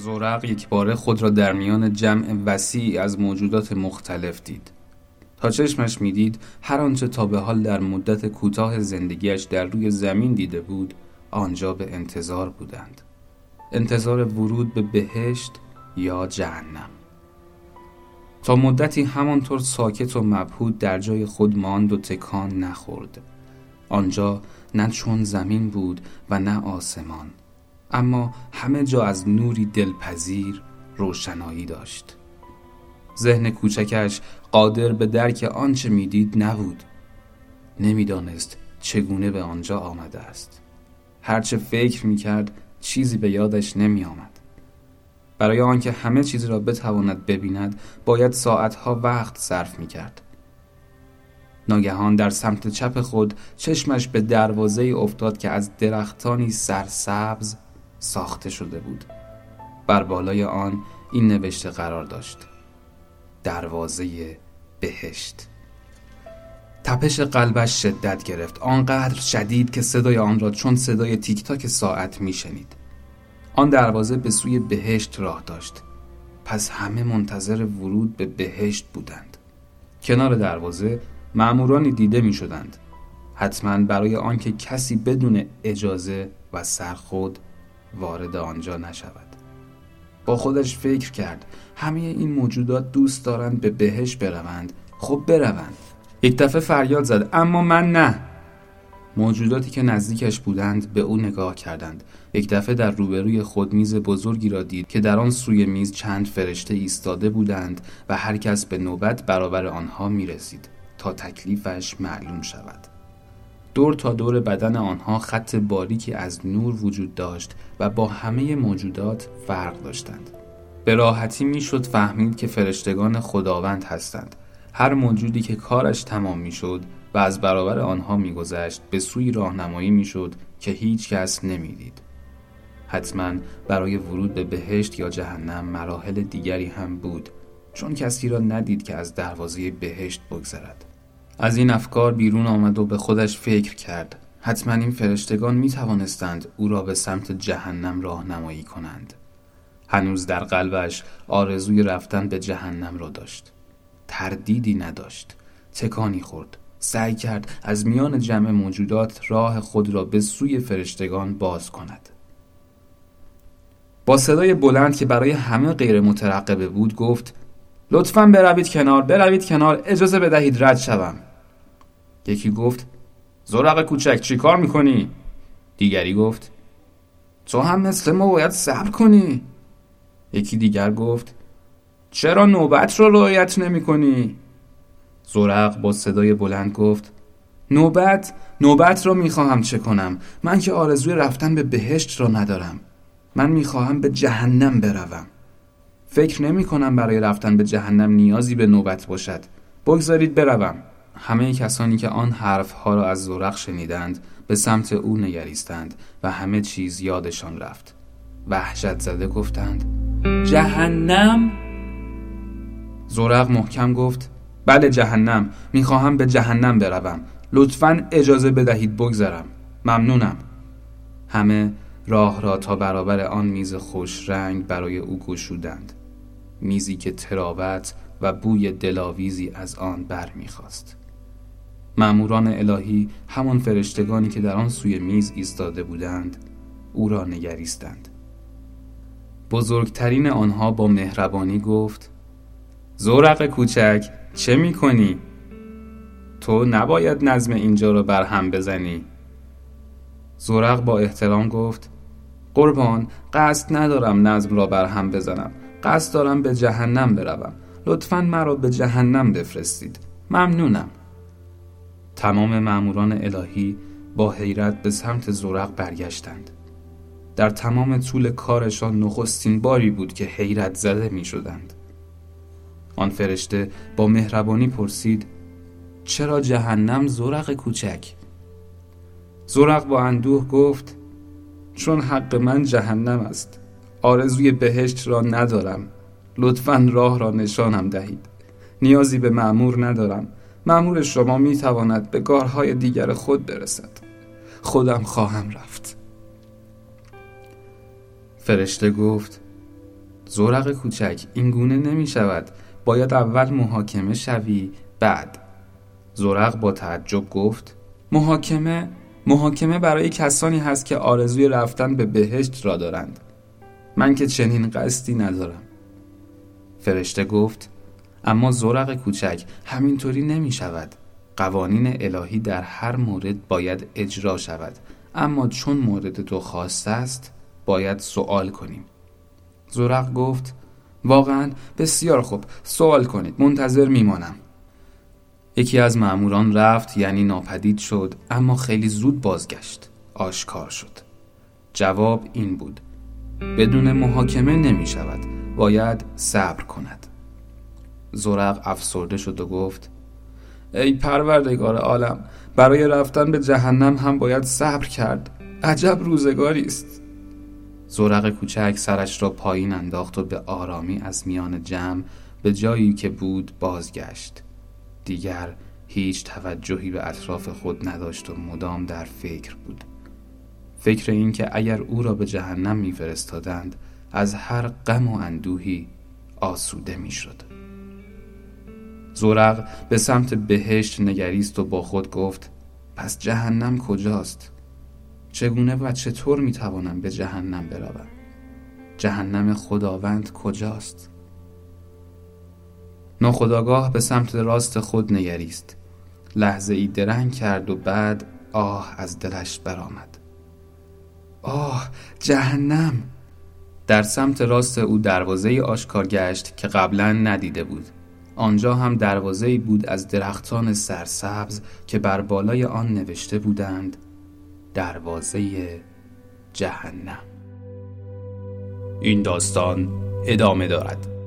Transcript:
زورق یک باره خود را در میان جمع وسیع از موجودات مختلف دید. تا چشمش می‌دید هر آنچه تا به حال در مدت کوتاه زندگیش در روی زمین دیده بود آنجا به انتظار بودند. انتظار ورود به بهشت یا جهنم. تا مدتی همانطور ساکت و مبهود در جای خود ماند و تکان نخورد. آنجا نه چون زمین بود و نه آسمان. اما همه جا از نوری دلپذیر روشنایی داشت ذهن کوچکش قادر به درک آنچه می‌دید نبود نمی‌دانست چگونه به آنجا آمده است هرچه فکر می‌کرد چیزی به یادش نمی آمد. برای آنکه همه چیز را بتواند ببیند باید ساعتها وقت صرف می کرد. ناگهان در سمت چپ خود چشمش به دروازه افتاد که از درختانی سرسبز ساخته شده بود. بر بالای آن این نوشته قرار داشت. دروازه بهشت. تپش قلبش شدت گرفت. آنقدر شدید که صدای آن را چون صدای تیک تاک ساعت میشنید. آن دروازه به سوی بهشت راه داشت. پس همه منتظر ورود به بهشت بودند. کنار دروازه معمورانی دیده می شدند حتما برای آنکه کسی بدون اجازه و سرخود وارد آنجا نشود. با خودش فکر کرد همه این موجودات دوست دارند به بهش بروند. خب بروند. یک دفعه فریاد زد اما من نه. موجوداتی که نزدیکش بودند به او نگاه کردند. یک دفعه در روبروی خود میز بزرگی را دید که در آن سوی میز چند فرشته ایستاده بودند و هر کس به نوبت برابر آنها می رسید تا تکلیفش معلوم شود. دور تا دور بدن آنها خط باریکی از نور وجود داشت و با همه موجودات فرق داشتند. به راحتی می‌شد فهمید که فرشتگان خداوند هستند. هر موجودی که کارش تمام می‌شد و از برابر آنها میگذشت به سوی راهنمایی می‌شد که هیچ کس نمی‌دید. حتما برای ورود به بهشت یا جهنم مراحل دیگری هم بود چون کسی را ندید که از دروازه بهشت بگذرد. از این افکار بیرون آمد و به خودش فکر کرد. حتما این فرشتگان می توانستند او را به سمت جهنم راهنمایی کنند. هنوز در قلبش آرزوی رفتن به جهنم را داشت. تردیدی نداشت. تکانی خورد. سعی کرد از میان جمع موجودات راه خود را به سوی فرشتگان باز کند. با صدای بلند که برای همه غیر مترقبه بود گفت لطفا بروید کنار بروید کنار اجازه بدهید رد شوم. یکی گفت زرق کوچک چی کار می‌کنی؟ دیگری گفت تو هم مثل ما باید صبر کنی. یکی دیگر گفت چرا نوبت رو رعایت نمی کنی؟ زرق با صدای بلند گفت نوبت نوبت رو می‌خواهم چه کنم؟ من که آرزوی رفتن به بهشت را ندارم. من می‌خواهم به جهنم بروم. فکر نمی کنم برای رفتن به جهنم نیازی به نوبت باشد. بگذارید بروم. همه کسانی که آن حرفها را از زرق شنیدند به سمت او نگریستند و همه چیز یادشان رفت. وحشت زده گفتند جهنم؟ زرق محکم گفت بله جهنم می‌خواهم به جهنم بروم. لطفا اجازه بدهید بگذرم. ممنونم. همه راه را تا برابر آن میز خوش رنگ برای او گشودند. میزی که تراوت و بوی دلاویزی از آن بر می‌خواست معموران الهی همان فرشتگانی که در آن سوی میز ایستاده بودند او را نگریستند. بزرگترین آنها با مهربانی گفت زورق کوچک چه می کنی؟ تو نباید نظم اینجا را برهم بزنی. زورق با احترام گفت قربان قصد ندارم نظم را برهم بزنم قصد دارم به جهنم بروم. لطفا مرا به جهنم بفرستید. ممنونم. تمام ماموران الهی با حیرت به سمت زورق برگشتند در تمام طول کارشان نخستین باری بود که حیرت زده می شدند. آن فرشته با مهربانی پرسید چرا جهنم زورق کوچک؟ زورق با اندوه گفت چون حق من جهنم است آرزوی بهشت را ندارم لطفا راه را نشانم دهید نیازی به معمور ندارم معمور شما می تواند به کارهای دیگر خود برسد. خودم خواهم رفت. فرشته گفت زورق کوچک این گونه نمی شود باید اول محاکمه شوی بعد. زورق با تعجب گفت محاکمه محاکمه برای کسانی هست که آرزوی رفتن به بهشت را دارند. من که چنین قصدی ندارم. فرشته گفت اما زورق کوچک همینطوری نمی شود. قوانین الهی در هر مورد باید اجرا شود. اما چون مورد تو خواسته است باید سوال کنیم. زورق گفت واقعا بسیار خوب سوال کنید منتظر میمانم. یکی از معموران رفت یعنی ناپدید شد اما خیلی زود بازگشت آشکار شد. جواب این بود بدون محاکمه نمی شود باید صبر کند. زرق افسرده شد و گفت ای پروردگار عالم برای رفتن به جهنم هم باید صبر کرد عجب روزگاری است. زرق کوچک سرش را پایین انداخت و به آرامی از میان جمع به جایی که بود بازگشت. دیگر هیچ توجهی به اطراف خود نداشت و مدام در فکر بود. فکر اینکه اگر او را به جهنم میفرستادند از هر غم و اندوهی آسوده می‌شد. زورق به سمت بهشت نگریست و با خود گفت پس جهنم کجاست؟ چگونه و چطور می‌توانم به جهنم بروم؟ جهنم خداوند کجاست؟ ناخداگاه به سمت راست خود نگریست لحظه ای درنگ کرد و بعد آه از دلش برآمد آه جهنم در سمت راست او دروازه آشکار گشت که قبلا ندیده بود آنجا هم دروازه بود از درختان سرسبز که بر بالای آن نوشته بودند دروازه جهنم. این داستان ادامه دارد.